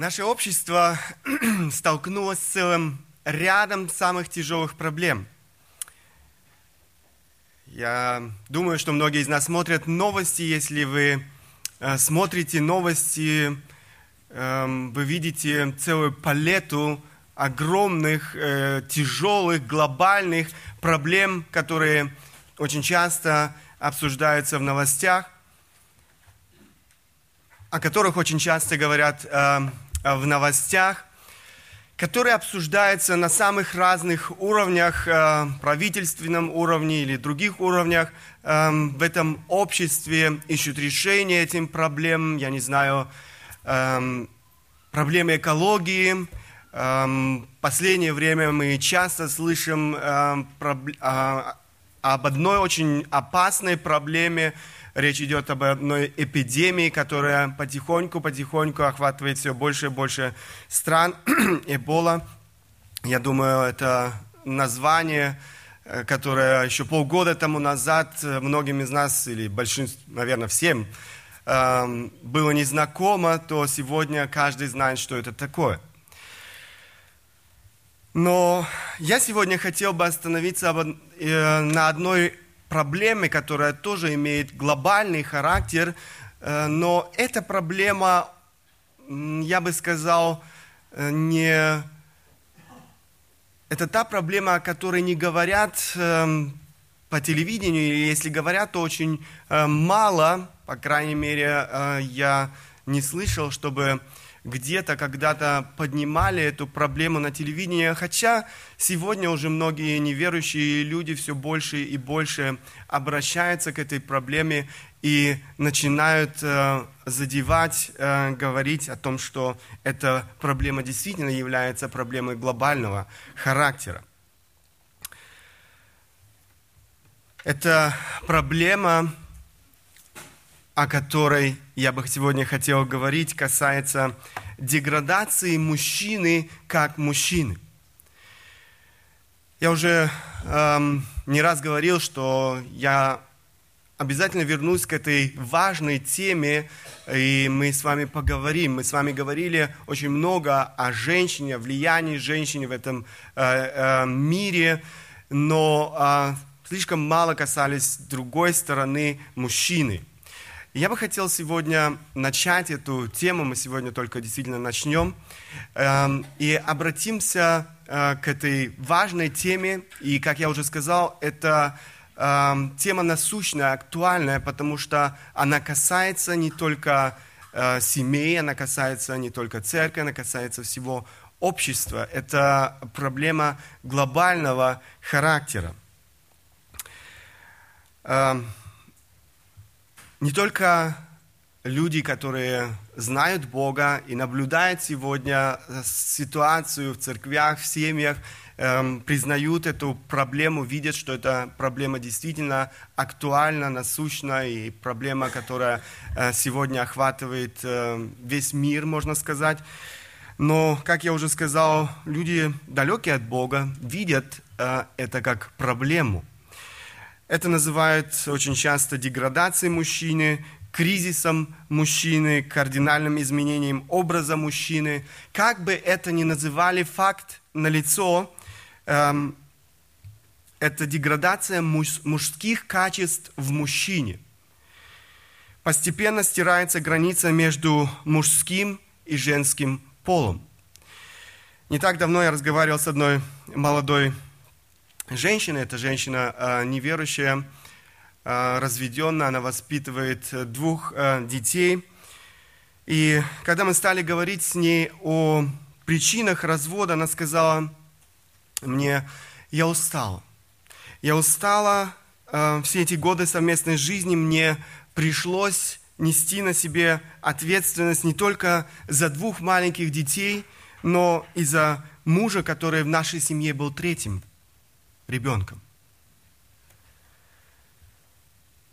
Наше общество столкнулось с целым рядом самых тяжелых проблем. Я думаю, что многие из нас смотрят новости. Если вы э, смотрите новости, э, вы видите целую палету огромных, э, тяжелых, глобальных проблем, которые очень часто обсуждаются в новостях, о которых очень часто говорят э, в новостях которые обсуждаются на самых разных уровнях, э, правительственном уровне или других уровнях э, в этом обществе, ищут решение этим проблемам, я не знаю, э, проблемы экологии. В последнее время мы часто слышим об одной очень опасной проблеме, Речь идет об одной эпидемии, которая потихоньку-потихоньку охватывает все больше и больше стран. Эбола, я думаю, это название, э, которое еще полгода тому назад э, многим из нас, или большинству, наверное, всем, эм, было незнакомо, то сегодня каждый знает, что это такое. Но я сегодня хотел бы остановиться э, на одной проблемы, которая тоже имеет глобальный характер, э, но эта проблема, я бы сказал, э, не... Это та проблема, о которой не говорят эм, по телевидению, или если говорят, то очень э, мало, по крайней мере, я не слышал, чтобы где-то когда-то поднимали эту проблему на телевидении, хотя сегодня уже многие неверующие люди все больше и больше обращаются к этой проблеме и начинают э, задевать, э, говорить о том, что эта проблема действительно является проблемой глобального характера. Это проблема о которой я бы сегодня хотел говорить, касается деградации мужчины как мужчины. Я уже эм, не раз говорил, что я обязательно вернусь к этой важной теме, и мы с вами поговорим. Мы с вами говорили очень много о женщине, о влиянии женщины в этом э, э, мире, но э, слишком мало касались другой стороны мужчины – я бы хотел сегодня начать эту тему, мы сегодня только действительно начнем, эм, и обратимся э, к этой важной теме. И, как я уже сказал, это эм, тема насущная, актуальная, потому что она касается не только э, семей, она касается не только церкви, она касается всего общества. Это проблема глобального характера. Не только люди, которые знают Бога и наблюдают сегодня ситуацию в церквях, в семьях, эм, признают эту проблему, видят, что эта проблема действительно актуальна, насущна и проблема, которая э, сегодня охватывает э, весь мир, можно сказать. Но, как я уже сказал, люди далекие от Бога видят э, это как проблему. Это называют очень часто деградацией мужчины, кризисом мужчины, кардинальным изменением образа мужчины. Как бы это ни называли, факт налицо, эм, это деградация муж, мужских качеств в мужчине. Постепенно стирается граница между мужским и женским полом. Не так давно я разговаривал с одной молодой Женщина – это женщина э, неверующая, э, разведенная, она воспитывает двух э, детей. И когда мы стали говорить с ней о причинах развода, она сказала мне, я устала. Я устала, все эти годы совместной жизни мне пришлось нести на себе ответственность не только за двух маленьких детей, но и за мужа, который в нашей семье был третьим – ребенком.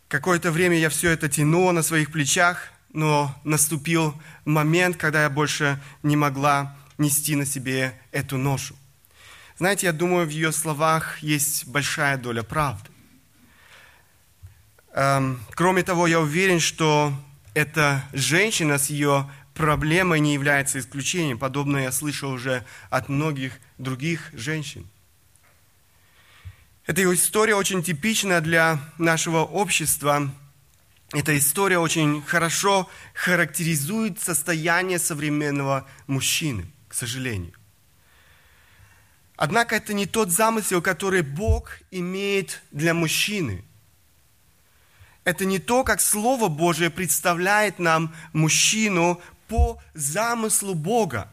Какое-то время я все это тянула на своих плечах, но наступил момент, когда я больше не могла нести на себе эту ношу. Знаете, я думаю, в ее словах есть большая доля правды. Эм, кроме того, я уверен, что эта женщина с ее проблема не является исключением. Подобное я слышал уже от многих других женщин. Эта история очень типична для нашего общества. Эта история очень хорошо характеризует состояние современного мужчины, к сожалению. Однако это не тот замысел, который Бог имеет для мужчины. Это не то, как Слово Божие представляет нам мужчину по замыслу Бога.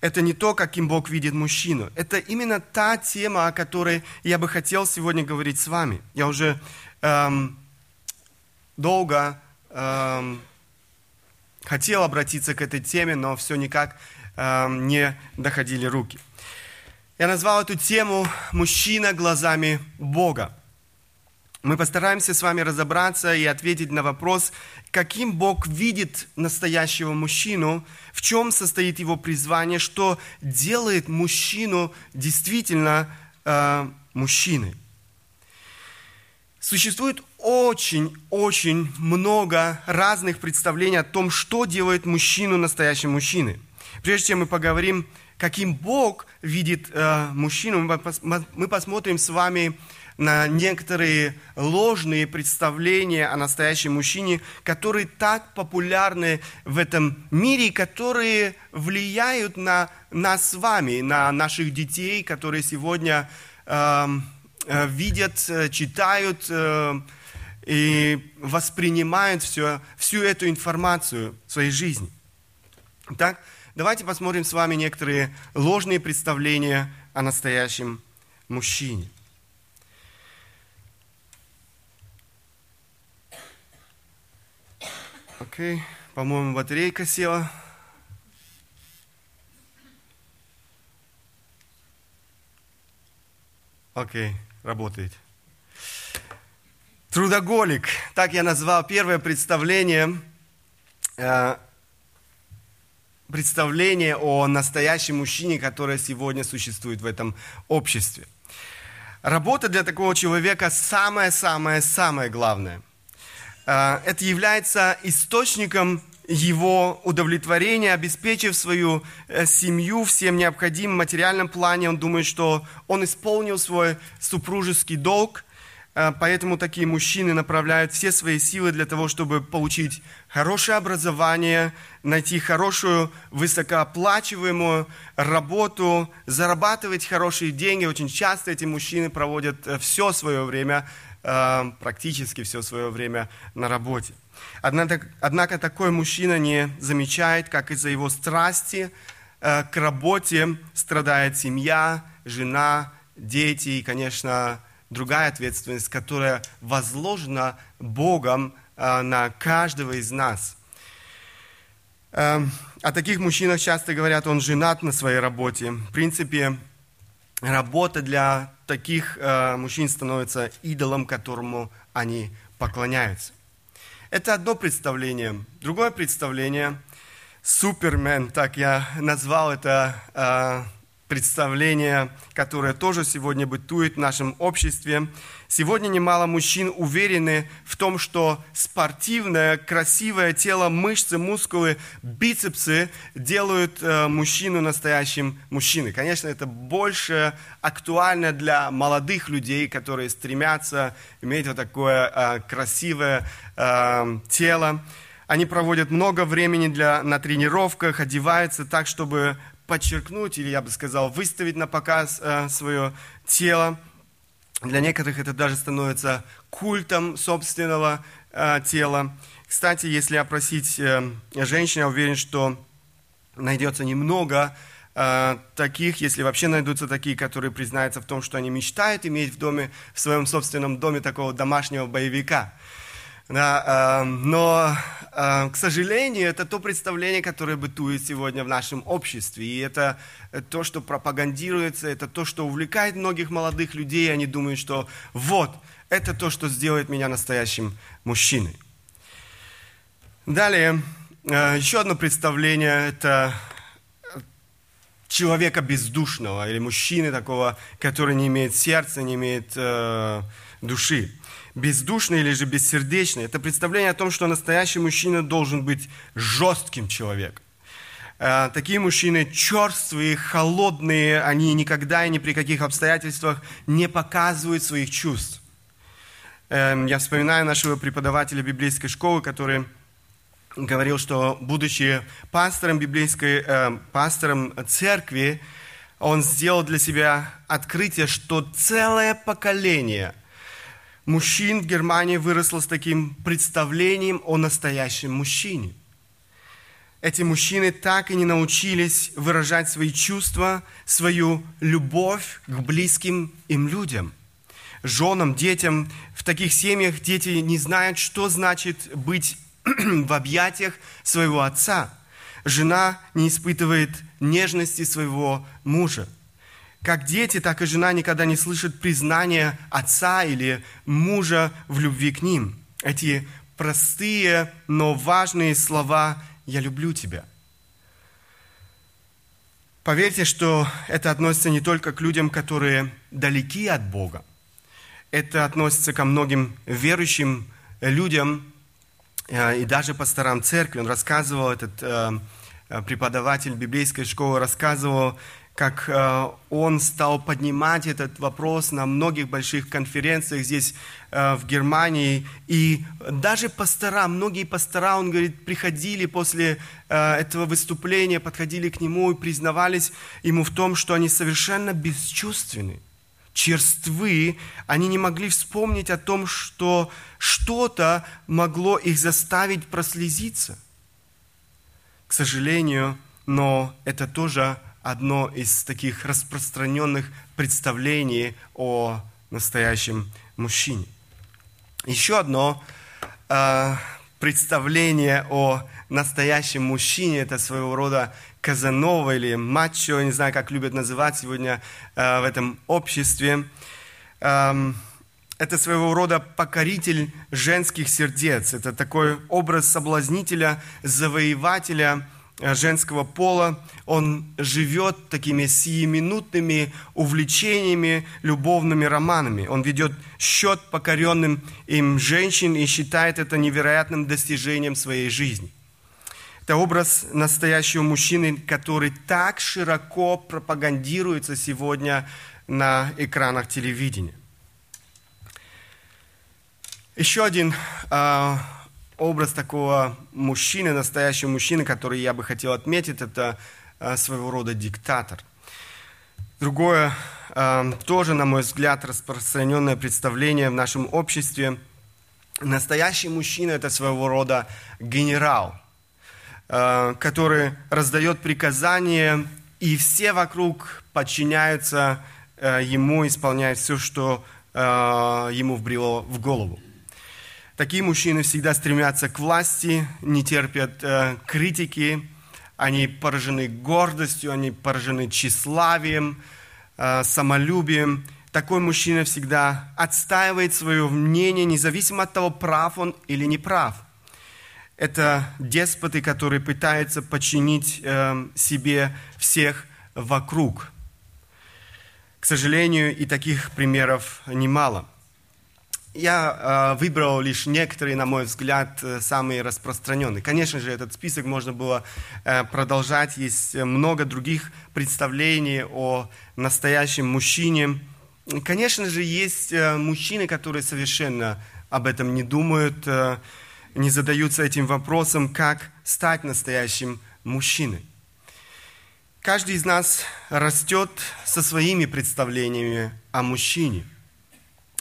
Это не то, каким Бог видит мужчину. Это именно та тема, о которой я бы хотел сегодня говорить с вами. Я уже эм, долго эм, хотел обратиться к этой теме, но все никак эм, не доходили руки. Я назвал эту тему «Мужчина глазами Бога». Мы постараемся с вами разобраться и ответить на вопрос, каким Бог видит настоящего мужчину, в чем состоит его призвание, что делает мужчину действительно э, мужчиной. Существует очень-очень много разных представлений о том, что делает мужчину настоящим мужчиной. Прежде чем мы поговорим каким Бог видит э, мужчину, мы, пос, мы посмотрим с вами на некоторые ложные представления о настоящем мужчине, которые так популярны в этом мире, которые влияют на нас с вами, на наших детей, которые сегодня эм, э, видят, э, читают э, и воспринимают все, всю эту информацию в своей жизни. Так, Давайте посмотрим с вами некоторые ложные представления о настоящем мужчине. Окей, okay. по-моему, батарейка села. Окей, okay. работает. Трудоголик, так я назвал первое представление э, представление о настоящем мужчине, которое сегодня существует в этом обществе. Работа для такого человека самое-самое-самое главное. А, это является источником его удовлетворения, обеспечив свою э, семью всем необходимым в материальном плане. Он думает, что он исполнил свой супружеский долг, а, поэтому такие мужчины направляют все свои силы для того, чтобы получить хорошее образование, найти хорошую, высокооплачиваемую работу, зарабатывать хорошие деньги. Очень часто эти мужчины проводят э, все свое время, практически все свое время на работе. Однако, такой мужчина не замечает, как из-за его страсти э, к работе страдает семья, жена, дети и, конечно, другая ответственность, которая возложена Богом а, на каждого из нас. Эм, о таких мужчинах часто говорят, он женат на своей работе. В принципе, работа для таких э, мужчин становится идолом, которому они поклоняются. Это одно представление. Другое представление – Супермен, так я назвал это э, представление, которое тоже сегодня бытует в нашем обществе. Сегодня немало мужчин уверены в том, что спортивное, красивое тело, мышцы, мускулы, бицепсы делают э, мужчину настоящим мужчиной. Конечно, это больше актуально для молодых людей, которые стремятся иметь вот такое э, красивое э, тело. Они проводят много времени для, на тренировках, одеваются так, чтобы подчеркнуть, или я бы сказал, выставить на показ э, свое тело. Для некоторых это даже становится культом собственного э, тела. Кстати, если опросить э, женщин, я уверен, что найдется немного э, таких, если вообще найдутся такие, которые признаются в том, что они мечтают иметь в доме, в своем собственном доме такого домашнего боевика. Да, э, но, э, к сожалению, это то представление, которое бытует сегодня в нашем обществе. И это то, что пропагандируется, это то, что увлекает многих молодых людей. Они думают, что вот, это то, что сделает меня настоящим мужчиной. Далее, э, еще одно представление – это человека бездушного или мужчины такого, который не имеет сердца, не имеет э, души. Бездушный или же бессердечный. Это представление о том, что настоящий мужчина должен быть жестким человеком. Э, такие мужчины черствые, холодные, они никогда и ни при каких обстоятельствах не показывают своих чувств. Эм, я вспоминаю нашего преподавателя библейской школы, который говорил, что будучи пастором библейской, э, пастором церкви, он сделал для себя открытие, что целое поколение мужчин в Германии выросло с таким представлением о настоящем мужчине. Эти мужчины так и не научились выражать свои чувства, свою любовь к близким им людям, женам, детям. В таких семьях дети не знают, что значит быть в объятиях своего отца. Жена не испытывает нежности своего мужа. Как дети, так и жена никогда не слышат признания отца или мужа в любви к ним. Эти простые, но важные слова «я люблю тебя». Поверьте, что это относится не только к людям, которые далеки от Бога. Это относится ко многим верующим людям, Э, и даже пасторам церкви. Он рассказывал, этот э, э, преподаватель библейской школы рассказывал, как он стал поднимать этот вопрос на многих больших конференциях здесь в Германии. И даже пастора, многие пастора, он говорит, приходили после этого выступления, подходили к нему и признавались ему в том, что они совершенно бесчувственны черствы, они не могли вспомнить о том, что что-то могло их заставить прослезиться. К сожалению, но это тоже одно из таких распространенных представлений о настоящем мужчине. Еще одно э, представление о настоящем мужчине – это своего рода Казанова или мачо, не знаю, как любят называть сегодня э, в этом обществе. Эм, это своего рода покоритель женских сердец. Это такой образ соблазнителя, завоевателя женского пола. Он живет такими сиюминутными увлечениями, любовными романами. Он ведет счет покоренным им женщин и считает это невероятным достижением своей жизни. Это образ настоящего мужчины, который так широко пропагандируется сегодня на экранах телевидения. Еще один э, образ такого мужчины, настоящего мужчины, который я бы хотел отметить, это э, своего рода диктатор. Другое, э, тоже, на мой взгляд, распространенное представление в нашем обществе. Настоящий мужчина – это своего рода генерал – Э, который раздает приказания, и все вокруг подчиняются ему, исполняют все, что ему вбрело в голову. Такие мужчины всегда стремятся к власти, не терпят критики, они поражены гордостью, они поражены тщеславием, самолюбием. Такой мужчина всегда отстаивает свое мнение, независимо от того, прав он или не прав – это деспоты, которые пытаются подчинить э, себе всех вокруг. К сожалению, и таких примеров немало. Я э, выбрал лишь некоторые, на мой взгляд, э, самые распространенные. Конечно же, этот список можно было э, продолжать. Есть много других представлений о настоящем мужчине. Конечно же, есть э, мужчины, которые совершенно об этом не думают. Э, не задаются этим вопросом, как стать настоящим мужчиной. Каждый из нас растет со своими представлениями о мужчине.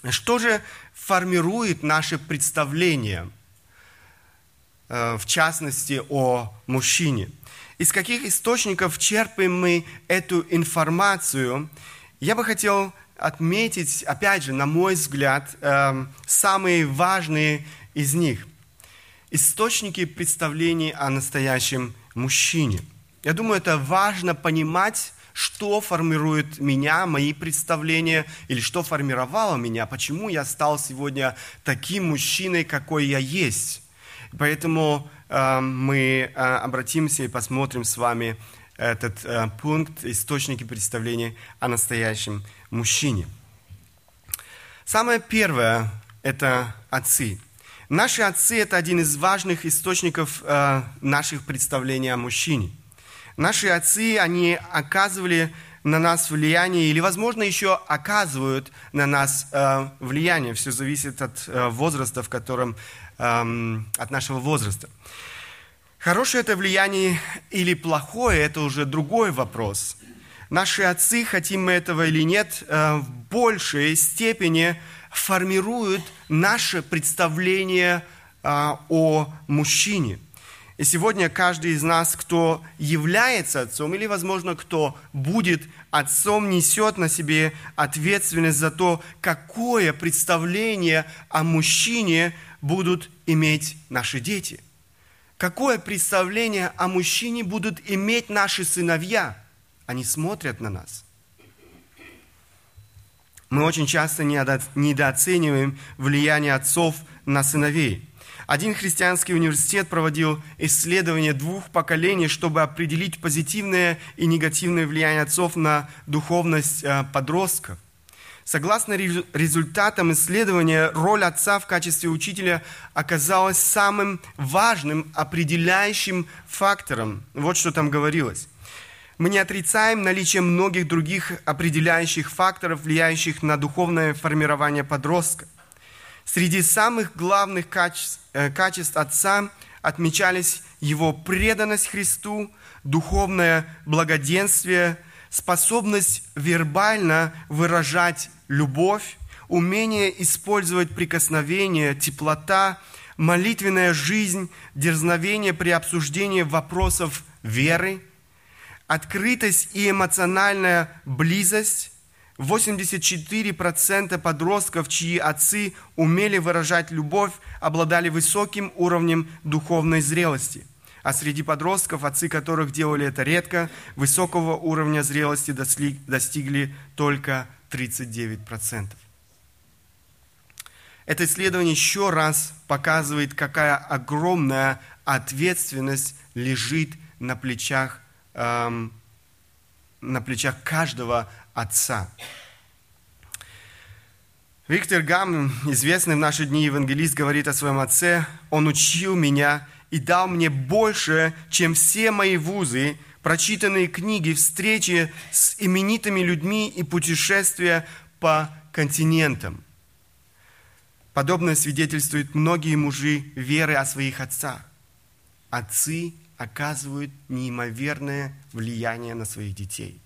Что же формирует наше представление, э, в частности, о мужчине? Из каких источников черпаем мы эту информацию? Я бы хотел отметить, опять же, на мой взгляд, э, самые важные из них – источники представлений о настоящем мужчине. Я думаю, это важно понимать, что формирует меня, мои представления, или что формировало меня, почему я стал сегодня таким мужчиной, какой я есть. Поэтому э, мы э, обратимся и посмотрим с вами этот э, пункт источники представлений о настоящем мужчине. Самое первое, – это отцы. Наши отцы – это один из важных источников э, наших представлений о мужчине. Наши отцы, они оказывали на нас влияние или, возможно, еще оказывают на нас э, влияние. Все зависит от э, возраста, в котором, э, от нашего возраста. Хорошее это влияние или плохое – это уже другой вопрос. Наши отцы, хотим мы этого или нет, э, в большей степени формируют наше представление а, о мужчине. И сегодня каждый из нас, кто является отцом или, возможно, кто будет отцом, несет на себе ответственность за то, какое представление о мужчине будут иметь наши дети. Какое представление о мужчине будут иметь наши сыновья. Они смотрят на нас. Мы очень часто недооцениваем влияние отцов на сыновей. Один христианский университет проводил исследование двух поколений, чтобы определить позитивное и негативное влияние отцов на духовность э, подростков. Согласно результатам исследования, роль отца в качестве учителя оказалась самым важным, определяющим фактором. Вот что там говорилось. Мы не отрицаем наличие многих других определяющих факторов, влияющих на духовное формирование подростка. Среди самых главных качеств, э, качеств отца отмечались его преданность Христу, духовное благоденствие, способность вербально выражать любовь, умение использовать прикосновение, теплота, молитвенная жизнь, дерзновение при обсуждении вопросов веры – открытость и эмоциональная близость. 84% подростков, чьи отцы умели выражать любовь, обладали высоким уровнем духовной зрелости. А среди подростков, отцы которых делали это редко, высокого уровня зрелости достигли только 39%. Это исследование еще раз показывает, какая огромная ответственность лежит на плечах эм, плечах каждого отца. Виктор Гам, известный в наши дни евангелист, говорит о своем отце. Он учил меня и дал мне больше, чем все мои вузы, прочитанные книги, встречи с именитыми людьми и путешествия по континентам. Подобное свидетельствуют многие мужи веры о своих отцах. Отцы оказывают неимоверное влияние на своих детей.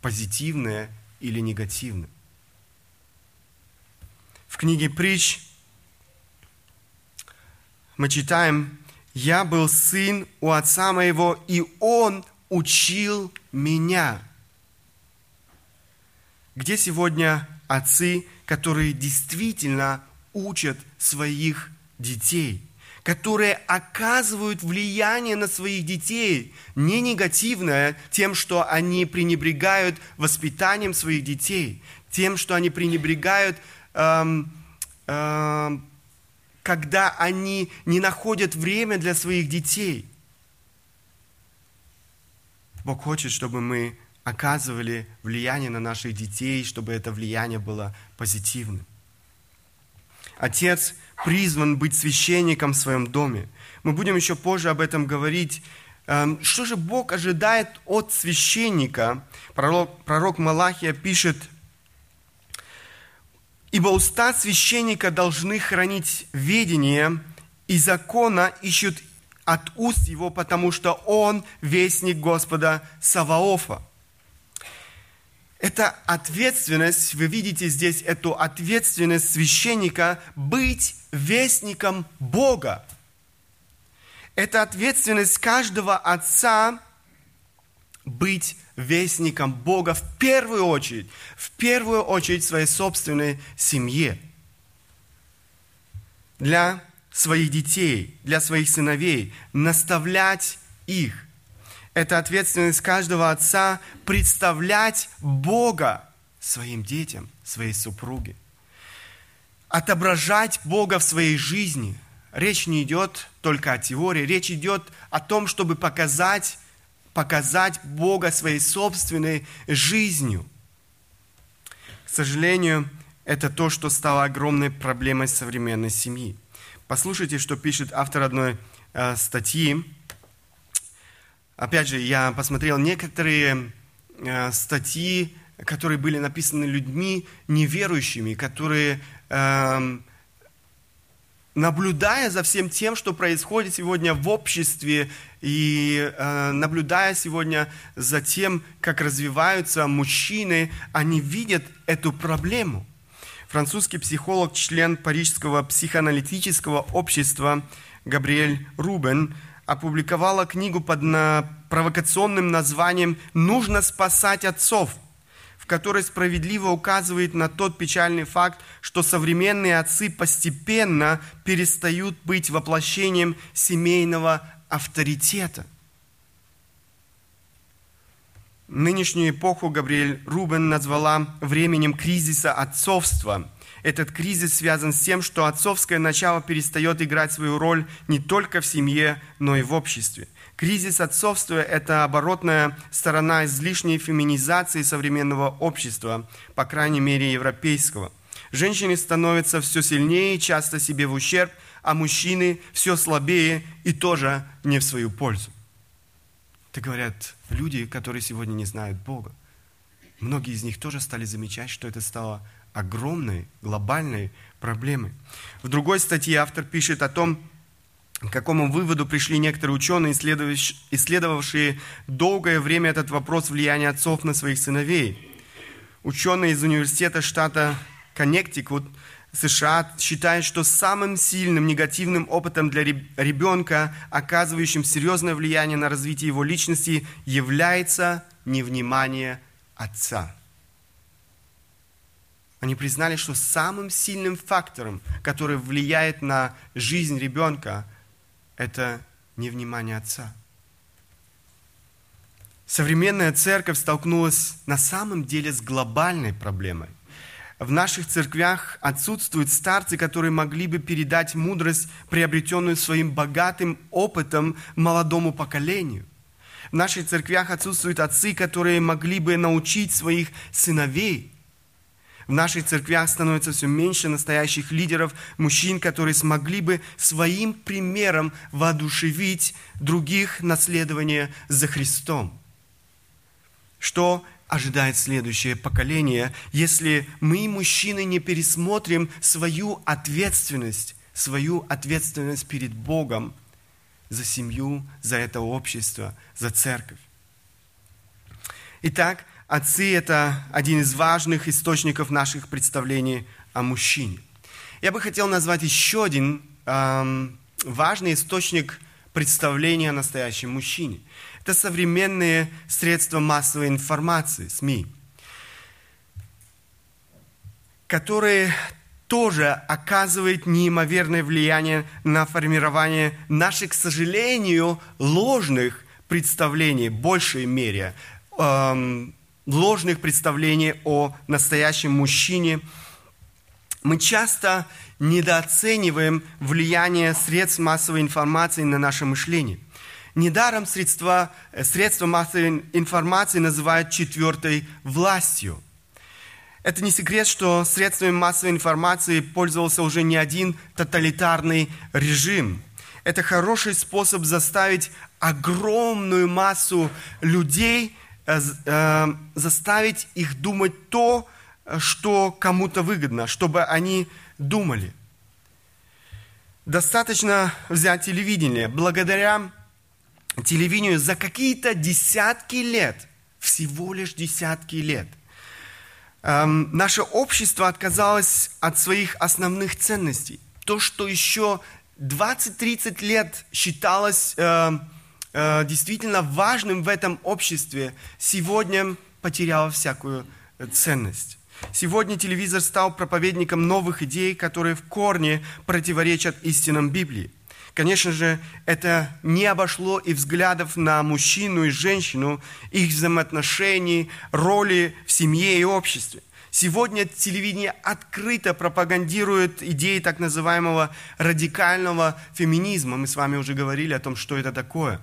Позитивное или негативное. В книге «Притч» мы читаем, «Я был сын у отца моего, и он учил меня». Где сегодня отцы, которые действительно учат своих детей – которые оказывают влияние на своих детей, не негативное тем, что они пренебрегают воспитанием своих детей, тем, что они пренебрегают, эм, эм, когда они не находят время для своих детей. Бог хочет, чтобы мы оказывали влияние на наших детей, чтобы это влияние было позитивным. Отец призван быть священником в своем доме. Мы будем еще позже об этом говорить. Эм, что же Бог ожидает от священника? Пророк, пророк Малахия пишет, «Ибо уста священника должны хранить ведение, и закона ищут от уст его, потому что он вестник Господа Саваофа». Это ответственность, вы видите здесь эту ответственность священника быть вестником Бога. Это ответственность каждого отца быть вестником Бога в первую очередь, в первую очередь своей собственной семье. Для своих детей, для своих сыновей, наставлять их, это ответственность каждого отца представлять Бога своим детям, своей супруге. Отображать Бога в своей жизни. Речь не идет только о теории, речь идет о том, чтобы показать, показать Бога своей собственной жизнью. К сожалению, это то, что стало огромной проблемой современной семьи. Послушайте, что пишет автор одной э, статьи. Опять же, я посмотрел некоторые э, статьи, которые были написаны людьми неверующими, которые, э, наблюдая за всем тем, что происходит сегодня в обществе, и э, наблюдая сегодня за тем, как развиваются мужчины, они видят эту проблему – Французский психолог, член Парижского психоаналитического общества Габриэль Рубен опубликовала книгу под провокационным названием «Нужно спасать отцов», в которой справедливо указывает на тот печальный факт, что современные отцы постепенно перестают быть воплощением семейного авторитета. Нынешнюю эпоху Габриэль Рубен назвала временем кризиса отцовства. Этот кризис связан с тем, что отцовское начало перестает играть свою роль не только в семье, но и в обществе. Кризис отцовства – это оборотная сторона излишней феминизации современного общества, по крайней мере европейского. Женщины становятся все сильнее, часто себе в ущерб, а мужчины все слабее и тоже не в свою пользу. Это говорят люди, которые сегодня не знают Бога. Многие из них тоже стали замечать, что это стало огромной, глобальной проблемой. В другой статье автор пишет о том, к какому выводу пришли некоторые ученые, исследовавшие долгое время этот вопрос влияния отцов на своих сыновей. Ученые из университета штата Коннектикут – США считает, что самым сильным негативным опытом для ребенка, оказывающим серьезное влияние на развитие его личности, является невнимание отца. Они признали, что самым сильным фактором, который влияет на жизнь ребенка, это невнимание отца. Современная церковь столкнулась на самом деле с глобальной проблемой – в наших церквях отсутствуют старцы, которые могли бы передать мудрость, приобретенную своим богатым опытом молодому поколению. В наших церквях отсутствуют отцы, которые могли бы научить своих сыновей. В наших церквях становится все меньше настоящих лидеров, мужчин, которые смогли бы своим примером воодушевить других наследование за Христом. Что ожидает следующее поколение, если мы, мужчины, не пересмотрим свою ответственность, свою ответственность перед Богом за семью, за это общество, за церковь. Итак, отцы – это один из важных источников наших представлений о мужчине. Я бы хотел назвать еще один эм, важный источник представления о настоящем мужчине – это современные средства массовой информации, СМИ, которые тоже оказывают неимоверное влияние на формирование наших, к сожалению, ложных представлений, в большей мере, эм, ложных представлений о настоящем мужчине. Мы часто недооцениваем влияние средств массовой информации на наше мышление. Недаром средства, средства массовой информации называют четвертой властью. Это не секрет, что средствами массовой информации пользовался уже не один тоталитарный режим. Это хороший способ заставить огромную массу людей, заставить их думать то, что кому-то выгодно, чтобы они думали. Достаточно взять телевидение. Благодаря телевидению за какие-то десятки лет, всего лишь десятки лет, эм, наше общество отказалось от своих основных ценностей. То, что еще 20-30 лет считалось э, э, действительно важным в этом обществе, сегодня потеряло всякую ценность. Сегодня телевизор стал проповедником новых идей, которые в корне противоречат истинам Библии. Конечно же, это не обошло и взглядов на мужчину и женщину, их взаимоотношений, роли в семье и обществе. Сегодня телевидение открыто пропагандирует идеи так называемого радикального феминизма. Мы с вами уже говорили о том, что это такое.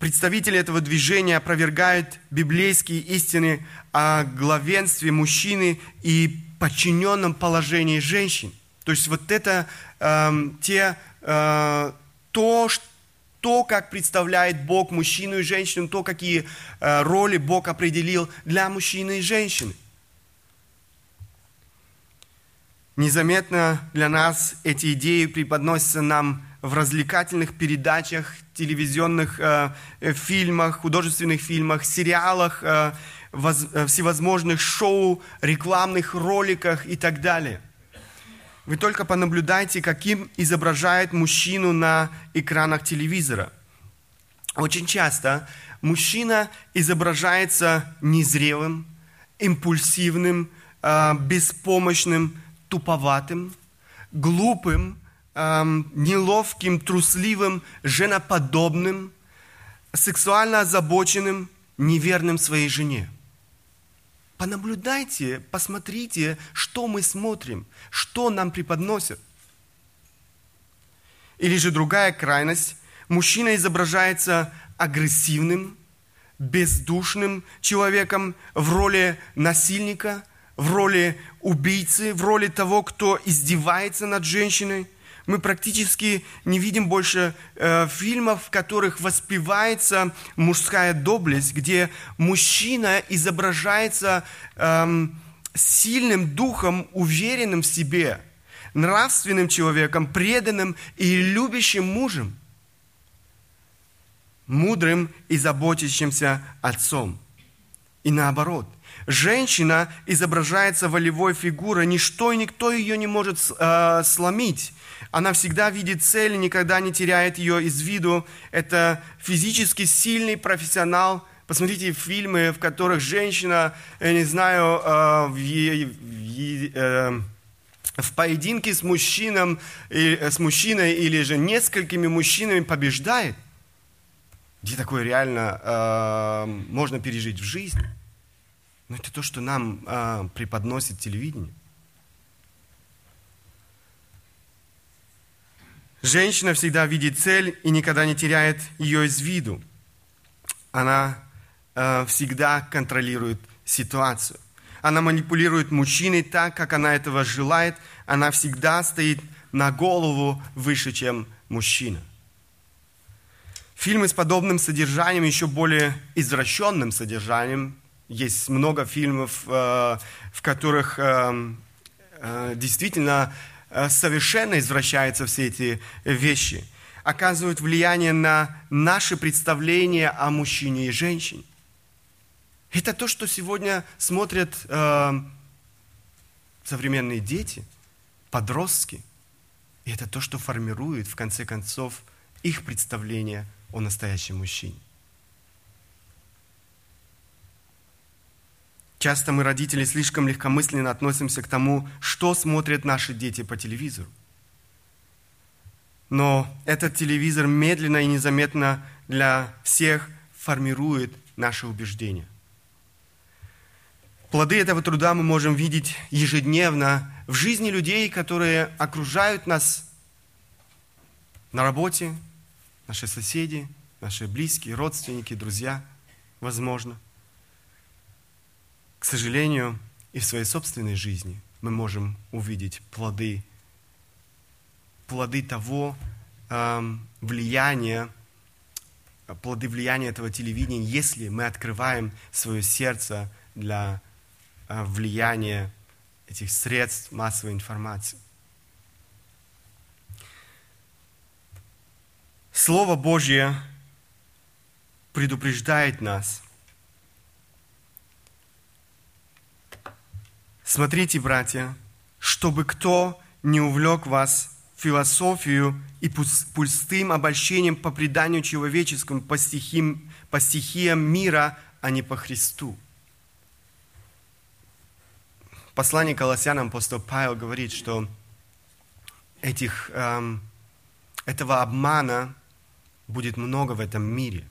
Представители этого движения опровергают библейские истины о главенстве мужчины и подчиненном положении женщин. То есть вот это э, те, э, то, то, как представляет Бог мужчину и женщину, то, какие э, роли Бог определил для мужчины и женщины. Незаметно для нас эти идеи преподносятся нам в развлекательных передачах, телевизионных э, э фильмах, художественных фильмах, сериалах, э, воз, э, всевозможных шоу, рекламных роликах и так далее. Вы только понаблюдайте, каким изображает мужчину на экранах телевизора. Очень часто мужчина изображается незрелым, импульсивным, э, беспомощным, туповатым, глупым, эм, неловким, трусливым, женоподобным, сексуально озабоченным, неверным своей жене. Понаблюдайте, посмотрите, что мы смотрим, что нам преподносят. Или же другая крайность. Мужчина изображается агрессивным, бездушным человеком в роли насильника, в роли убийцы, в роли того, кто издевается над женщиной. Мы практически не видим больше э, фильмов, в которых воспевается мужская доблесть, где мужчина изображается э, сильным духом, уверенным в себе, нравственным человеком, преданным и любящим мужем, мудрым и заботящимся отцом. И наоборот – Женщина изображается волевой фигурой, ничто и никто ее не может э, сломить. Она всегда видит цель никогда не теряет ее из виду. Это физически сильный профессионал. Посмотрите фильмы, в которых женщина, я не знаю, э, в, в, э, в поединке с, мужчином, с мужчиной или же несколькими мужчинами побеждает. Где такое реально э, можно пережить в жизни? Но это то, что нам а, преподносит телевидение. Женщина всегда видит цель и никогда не теряет ее из виду. Она э, всегда контролирует ситуацию. Она манипулирует мужчиной так, как она этого желает. Она всегда стоит на голову выше, чем мужчина. Фильмы с подобным содержанием, еще более извращенным содержанием, есть много фильмов, э, в которых э, э, действительно совершенно извращаются все эти вещи, оказывают влияние на наши представления о мужчине и женщине. Это то, что сегодня смотрят современные дети, подростки. И это то, что формирует, в конце концов, их представление о настоящем мужчине. Часто мы, родители, слишком легкомысленно относимся к тому, что смотрят наши дети по телевизору. Но этот телевизор медленно и незаметно для всех формирует наши убеждения. Плоды этого труда мы можем видеть ежедневно в жизни людей, которые окружают нас на работе, наши соседи, наши близкие, родственники, друзья, возможно – к сожалению, и в своей собственной жизни мы можем увидеть плоды, плоды того э, влияния, плоды влияния этого телевидения, если мы открываем свое сердце для э, влияния этих средств массовой информации. Слово Божье предупреждает нас – Смотрите, братья, чтобы кто не увлек вас философию и пустым обольщением по преданию человеческому, по, стихим, по стихиям мира, а не по Христу. Послание Колоссянам апостол Павел говорит, что этих, эм, этого обмана будет много в этом мире.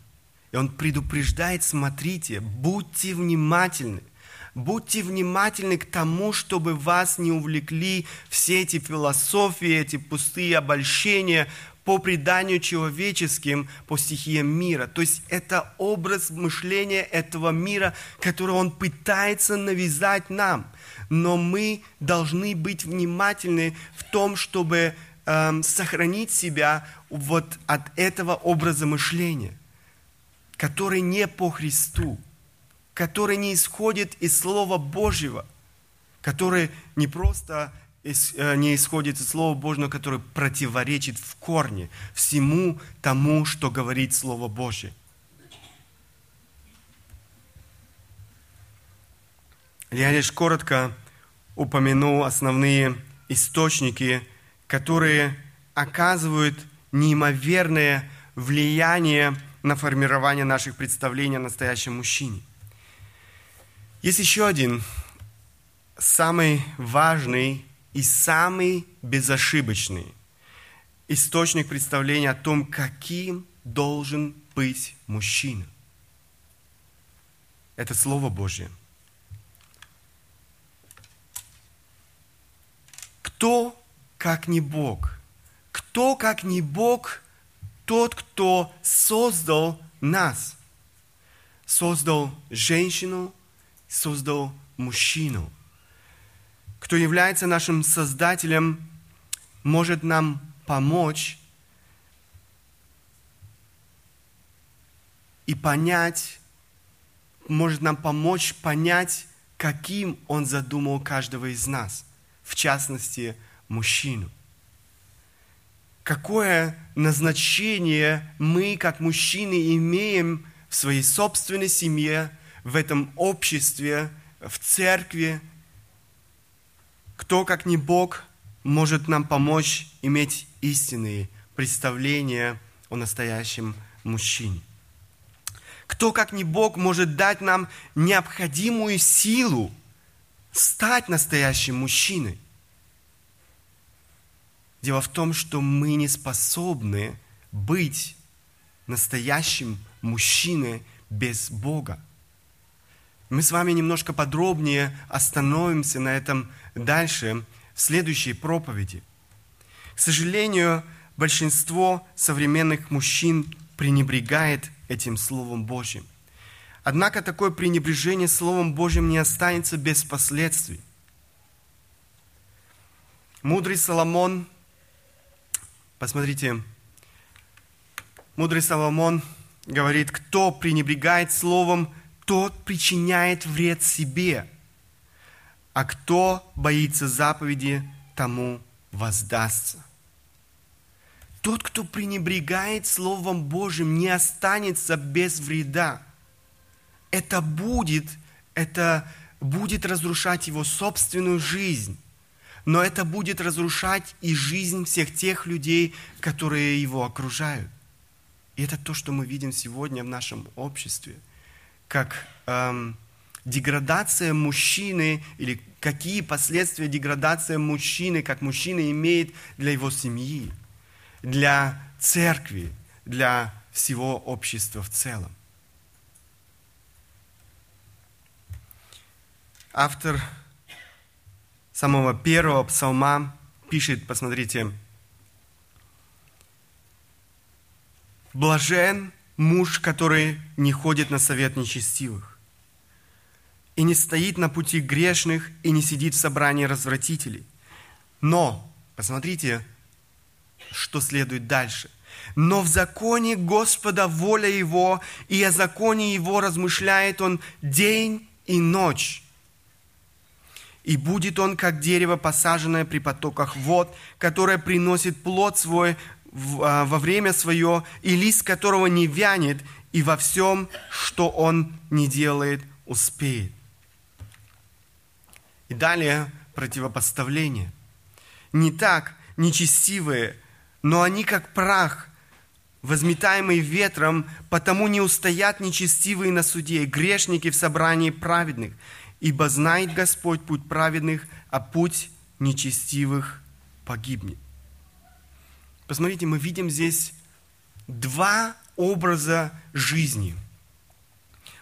И он предупреждает, смотрите, будьте внимательны. Будьте внимательны к тому, чтобы вас не увлекли все эти философии, эти пустые обольщения, по преданию человеческим, по стихиям мира. То есть это образ мышления этого мира, который он пытается навязать нам. Но мы должны быть внимательны в том, чтобы эм, сохранить себя вот от этого образа мышления, который не по Христу, который не исходит из Слова Божьего, который не просто Э, не исходит из Слова Божьего, которое противоречит в корне всему тому, что говорит Слово Божье. Я лишь коротко упомяну основные источники, которые оказывают неимоверное влияние на формирование наших представлений о настоящем мужчине. Есть еще один самый важный и самый безошибочный источник представления о том, каким должен быть мужчина. Это Слово Божье. Кто, как не Бог? Кто, как не Бог, тот, кто создал нас? Создал женщину, создал мужчину – кто является нашим Создателем, может нам помочь и понять, может нам помочь понять, каким Он задумал каждого из нас, в частности, мужчину. Какое назначение мы, как мужчины, имеем в своей собственной семье, в этом обществе, в церкви, кто, как не Бог, может нам помочь иметь истинные представления о настоящем мужчине? Кто, как не Бог, может дать нам необходимую силу стать настоящим мужчиной? Дело в том, что мы не способны быть настоящим мужчиной без Бога. Мы с вами немножко подробнее остановимся на этом дальше в следующей проповеди. К сожалению, большинство современных мужчин пренебрегает этим Словом Божьим. Однако такое пренебрежение Словом Божьим не останется без последствий. Мудрый Соломон, посмотрите, мудрый Соломон говорит, кто пренебрегает Словом, тот причиняет вред себе – а кто боится заповеди, тому воздастся. Тот, кто пренебрегает Словом Божьим, не останется без вреда. Это будет, это будет разрушать его собственную жизнь, но это будет разрушать и жизнь всех тех людей, которые его окружают. И это то, что мы видим сегодня в нашем обществе, как эм, деградация мужчины или какие последствия деградация мужчины, как мужчина имеет для его семьи, для церкви, для всего общества в целом. Автор самого первого псалма пишет, посмотрите, «Блажен муж, который не ходит на совет нечестивых, и не стоит на пути грешных, и не сидит в собрании развратителей. Но, посмотрите, что следует дальше. Но в законе Господа воля Его, и о законе Его размышляет Он день и ночь. И будет он, как дерево, посаженное при потоках вод, которое приносит плод свой во время свое, и лист которого не вянет, и во всем, что он не делает, успеет. И далее противопоставление. Не так нечестивые, но они как прах, возметаемый ветром, потому не устоят нечестивые на суде, грешники в собрании праведных. Ибо знает Господь путь праведных, а путь нечестивых погибнет. Посмотрите, мы видим здесь два образа жизни.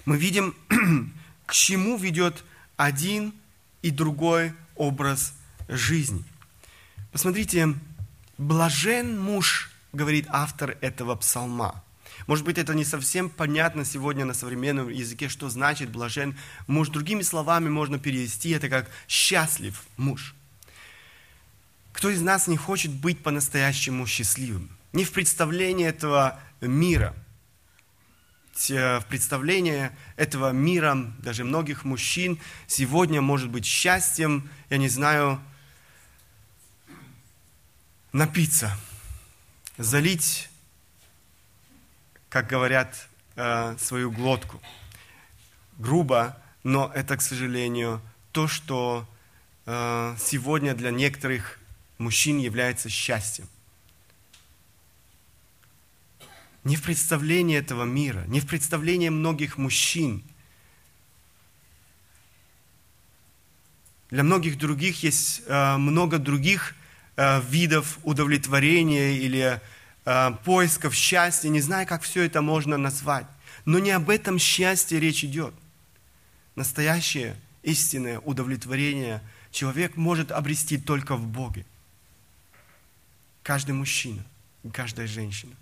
Мы видим, к чему ведет один и другой образ жизни. Посмотрите, блажен муж говорит автор этого псалма? Может быть, это не совсем понятно сегодня на современном языке, что значит блажен муж. Другими словами можно перевести это как счастлив муж. Кто из нас не хочет быть по-настоящему счастливым? Не в представлении этого мира. В представлении этого мира, даже многих мужчин, сегодня может быть счастьем, я не знаю, напиться, залить как говорят, э, свою глотку. Грубо, но это, к сожалению, то, что э, сегодня для некоторых мужчин является счастьем. Не в представлении этого мира, не в представлении многих мужчин. Для многих других есть э, много других видов удовлетворения или Э, поисков счастья, не знаю, как все это можно назвать. Но не об этом счастье речь идет. Настоящее, истинное удовлетворение человек может обрести только в Боге. Каждый мужчина и каждая женщина.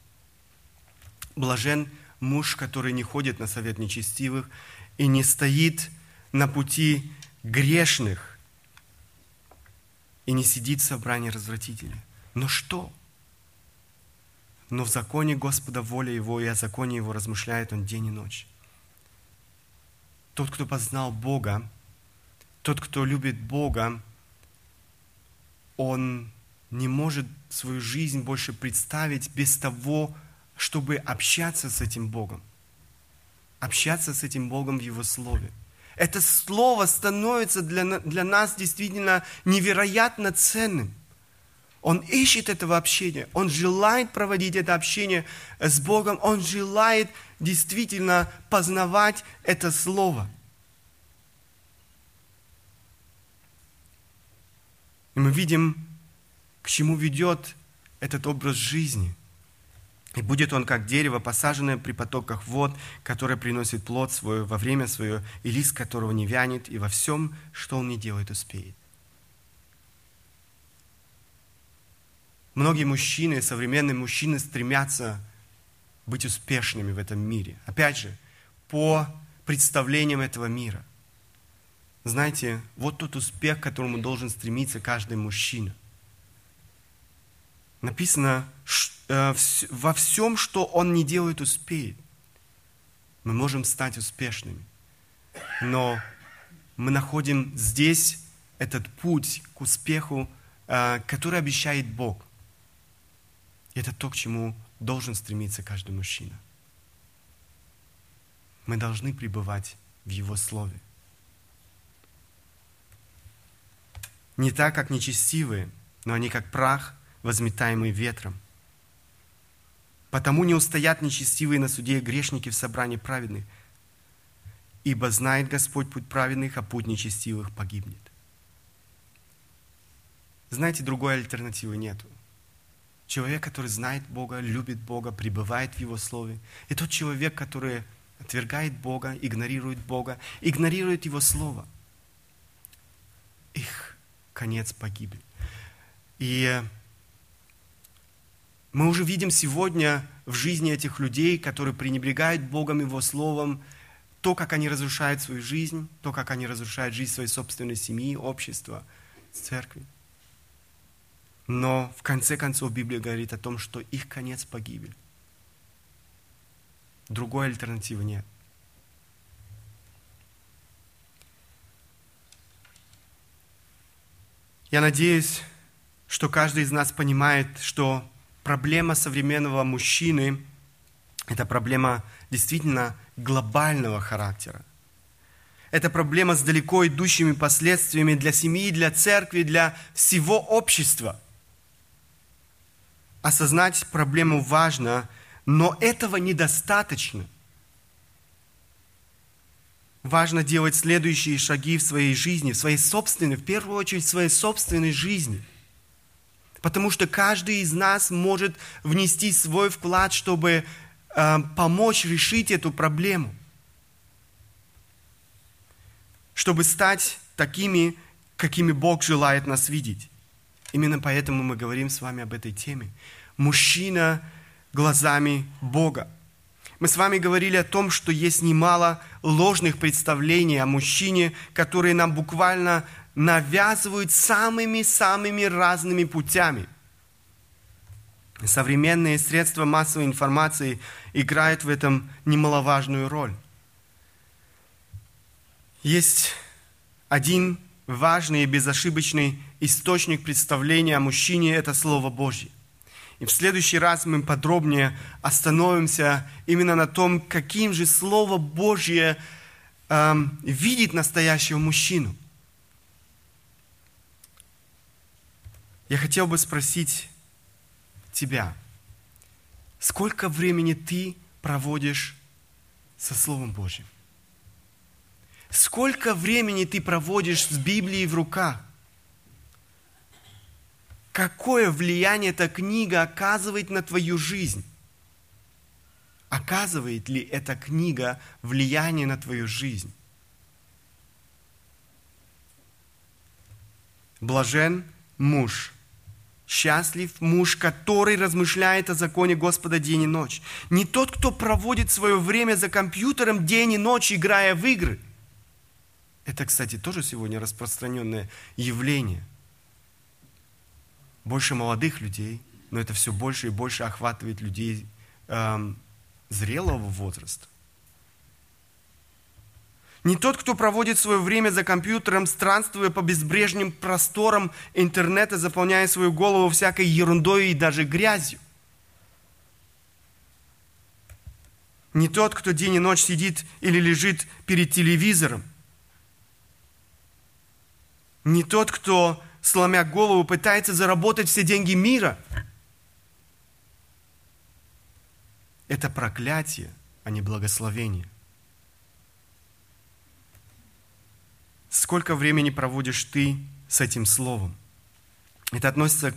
Блажен муж, который не ходит на совет нечестивых и не стоит на пути грешных и не сидит в собрании развратителей. Но что? но в законе Господа воля Его, и о законе Его размышляет Он день и ночь. Тот, кто познал Бога, тот, кто любит Бога, он не может свою жизнь больше представить без того, чтобы общаться с этим Богом. Общаться с этим Богом в Его Слове. Это Слово становится для, для нас действительно невероятно ценным – он ищет этого общения, он желает проводить это общение с Богом, он желает действительно познавать это Слово. И мы видим, к чему ведет этот образ жизни. И будет он как дерево, посаженное при потоках вод, которое приносит плод свой во время свое, и лист которого не вянет, и во всем, что он не делает, успеет. Многие мужчины, современные мужчины стремятся быть успешными в этом мире. Опять же, по представлениям этого мира. Знаете, вот тот успех, к которому должен стремиться каждый мужчина. Написано, э, во всем, что он не делает, успеет. Мы можем стать успешными. Но мы находим здесь этот путь к успеху, э, который обещает Бог. Это то, к чему должен стремиться каждый мужчина. Мы должны пребывать в Его Слове. Не так, как нечестивые, но они как прах, возметаемый ветром. Потому не устоят нечестивые на суде грешники в собрании праведных, ибо знает Господь путь праведных, а путь нечестивых погибнет. Знаете, другой альтернативы нету. Человек, который знает Бога, любит Бога, пребывает в Его Слове. И тот человек, который отвергает Бога, игнорирует Бога, игнорирует Его Слово. Их конец погибель. И мы уже видим сегодня в жизни этих людей, которые пренебрегают Богом, Его Словом, то, как они разрушают свою жизнь, то, как они разрушают жизнь своей собственной семьи, общества, церкви. Но в конце концов Библия говорит о том, что их конец погибель. Другой альтернативы нет. Я надеюсь, что каждый из нас понимает, что проблема современного мужчины – это проблема действительно глобального характера. Это проблема с далеко идущими последствиями для семьи, для церкви, для всего общества – осознать проблему важно, но этого недостаточно. Важно делать следующие шаги в своей жизни, в своей собственной, в первую очередь в своей собственной жизни. Потому что каждый из нас может внести свой вклад, чтобы э, помочь решить эту проблему. Чтобы стать такими, какими Бог желает нас видеть. Именно поэтому мы говорим с вами об этой теме. мужчина глазами Бога. Мы с вами говорили о том, что есть немало ложных представлений о мужчине, которые нам буквально навязывают самыми-самыми разными путями. Современные средства массовой информации играют в этом немаловажную роль. Есть один важный и безошибочный источник представления о мужчине – это Слово Божье. И в следующий раз мы подробнее остановимся именно на том, каким же Слово Божье эм, видит настоящего мужчину. Я хотел бы спросить тебя, сколько времени ты проводишь со Словом Божьим? Сколько времени ты проводишь с Библией в руках? Какое влияние эта книга оказывает на твою жизнь? Оказывает ли эта книга влияние на твою жизнь? Блажен муж, счастлив муж, который размышляет о законе Господа день и ночь. Не тот, кто проводит свое время за компьютером день и ночь, играя в игры – это, кстати, тоже сегодня распространенное явление. Больше молодых людей, но это все больше и больше охватывает людей эм, зрелого возраста. Не тот, кто проводит свое время за компьютером, странствуя по безбрежным просторам интернета, заполняя свою голову всякой ерундой и даже грязью. Не тот, кто день и ночь сидит или лежит перед телевизором – не тот, кто, сломя голову, пытается заработать все деньги мира. Это проклятие, а не благословение. Сколько времени проводишь ты с этим словом? Это относится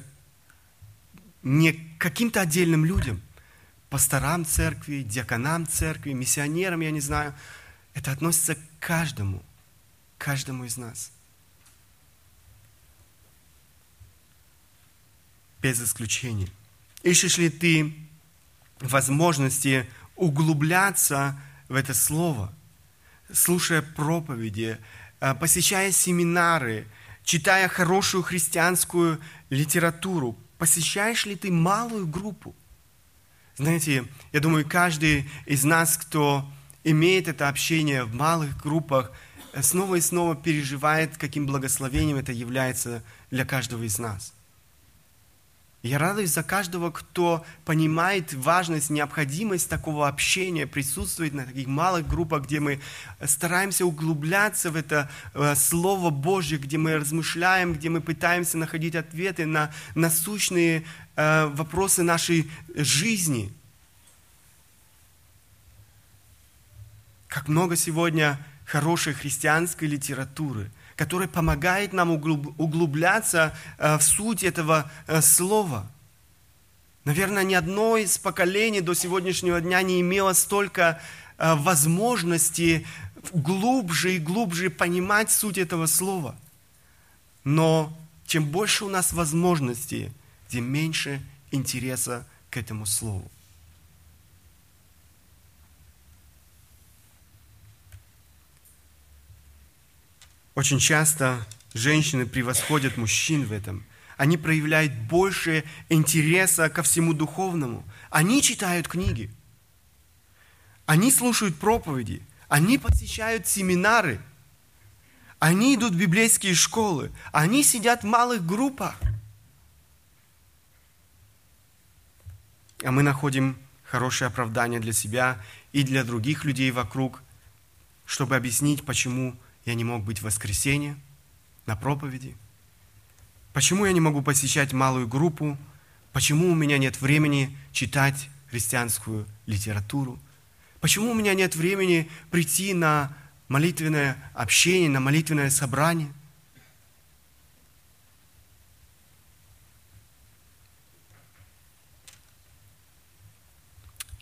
не к каким-то отдельным людям, пасторам церкви, диаконам церкви, миссионерам, я не знаю. Это относится к каждому, каждому из нас – без исключения. Ищешь ли ты возможности углубляться в это слово, слушая проповеди, посещая семинары, читая хорошую христианскую литературу? Посещаешь ли ты малую группу? Знаете, я думаю, каждый из нас, кто имеет это общение в малых группах, э, снова и снова переживает, каким благословением это является для каждого из нас. Я радуюсь за каждого, кто понимает важность, необходимость такого общения, присутствовать на таких малых группах, где мы стараемся углубляться в это э, Слово Божье, где мы размышляем, где мы пытаемся находить ответы на насущные э, вопросы нашей жизни. Как много сегодня хорошей христианской литературы – который помогает нам углубляться э, в суть этого э, слова. Наверное, ни одно из поколений до сегодняшнего дня не имело столько э, возможности глубже и глубже понимать суть этого слова. Но чем больше у нас возможностей, тем меньше интереса к этому слову. Очень часто женщины превосходят мужчин в этом. Они проявляют больше интереса ко всему духовному. Они читают книги. Они слушают проповеди. Они посещают семинары. Они идут в библейские школы. Они сидят в малых группах. А мы находим хорошее оправдание для себя и для других людей вокруг, чтобы объяснить, почему я не мог быть в воскресенье на проповеди? Почему я не могу посещать малую группу? Почему у меня нет времени читать христианскую литературу? Почему у меня нет времени прийти на молитвенное общение, на молитвенное собрание?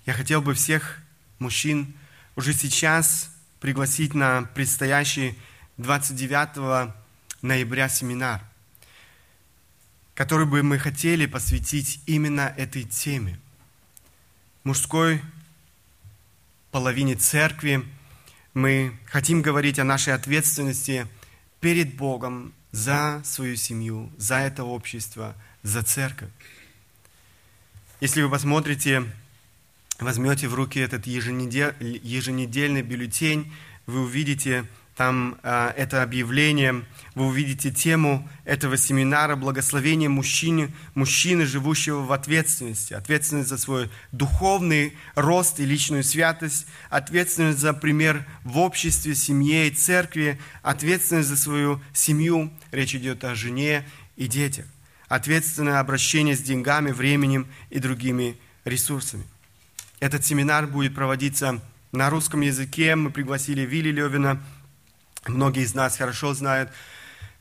Я хотел бы всех мужчин уже сейчас пригласить на предстоящий 29 ноября семинар. который бы мы хотели посвятить именно этой теме. Мужской половине церкви мы хотим говорить о нашей ответственности перед Богом за свою семью, за это общество, за церковь. Если вы посмотрите, возьмете в руки этот еженедельный бюллетень, вы увидите там э, это объявление, вы увидите тему этого семинара «Благословение мужчине, мужчины, живущего в ответственности». Ответственность за свой духовный рост и личную святость, ответственность за пример в обществе, семье и церкви, ответственность за свою семью, речь идет о жене и детях, ответственное обращение с деньгами, временем и другими ресурсами. Этот семинар будет проводиться на русском языке. Мы пригласили Вилли Левина – Многие из нас хорошо знают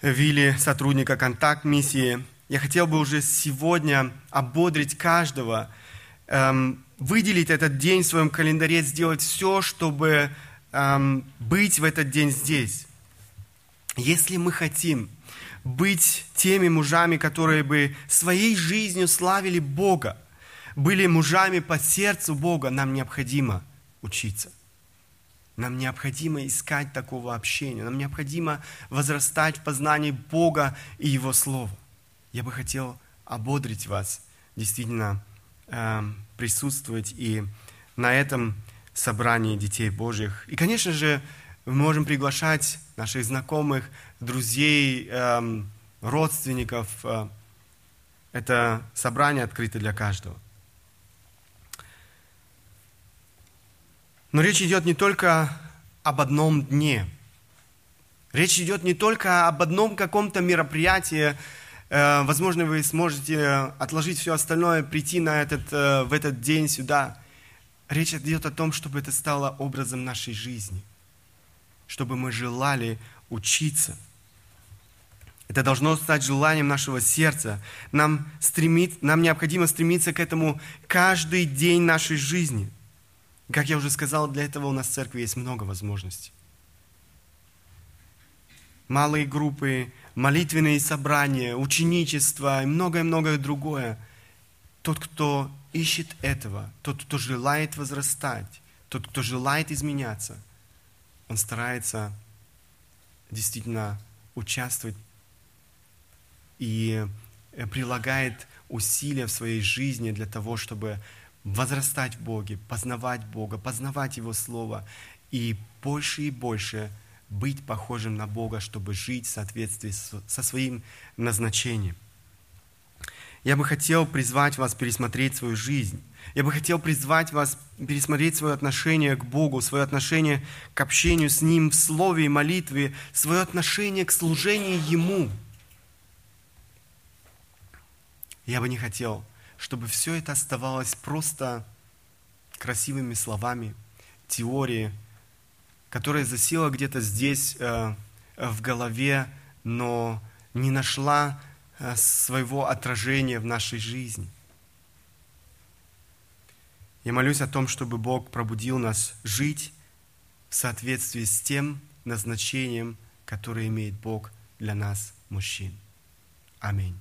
Вилли, сотрудника контакт-миссии. Я хотел бы уже сегодня ободрить каждого, эм, выделить этот день в своем календаре, сделать все, чтобы эм, быть в этот день здесь. Если мы хотим быть теми мужами, которые бы своей жизнью славили Бога, были мужами по сердцу Бога, нам необходимо учиться – нам необходимо искать такого общения. Нам необходимо возрастать в познании Бога и Его Слова. Я бы хотел ободрить вас действительно э, присутствовать и на этом собрании детей Божьих. И, конечно же, мы можем приглашать наших знакомых, друзей, э, родственников. Это собрание открыто для каждого. Но речь идет не только об одном дне. Речь идет не только об одном каком-то мероприятии. Э, возможно, вы сможете отложить все остальное, прийти на этот, э, в этот день сюда. Речь идет о том, чтобы это стало образом нашей жизни. Чтобы мы желали учиться. Это должно стать желанием нашего сердца. Нам, стремит, нам необходимо стремиться к этому каждый день нашей жизни – как я уже сказал, для этого у нас в церкви есть много возможностей. Малые группы, молитвенные собрания, ученичество и многое-многое другое. Тот, кто ищет этого, тот, кто желает возрастать, тот, кто желает изменяться, он старается действительно участвовать и прилагает усилия в своей жизни для того, чтобы возрастать в Боге, познавать Бога, познавать Его Слово и больше и больше быть похожим на Бога, чтобы жить в соответствии со своим назначением. Я бы хотел призвать вас пересмотреть свою жизнь. Я бы хотел призвать вас пересмотреть свое отношение к Богу, свое отношение к общению с Ним в слове и молитве, свое отношение к служению Ему. Я бы не хотел, чтобы все это оставалось просто красивыми словами, теорией, которая засела где-то здесь э, в голове, но не нашла э, своего отражения в нашей жизни. Я молюсь о том, чтобы Бог пробудил нас жить в соответствии с тем назначением, которое имеет Бог для нас, мужчин. Аминь.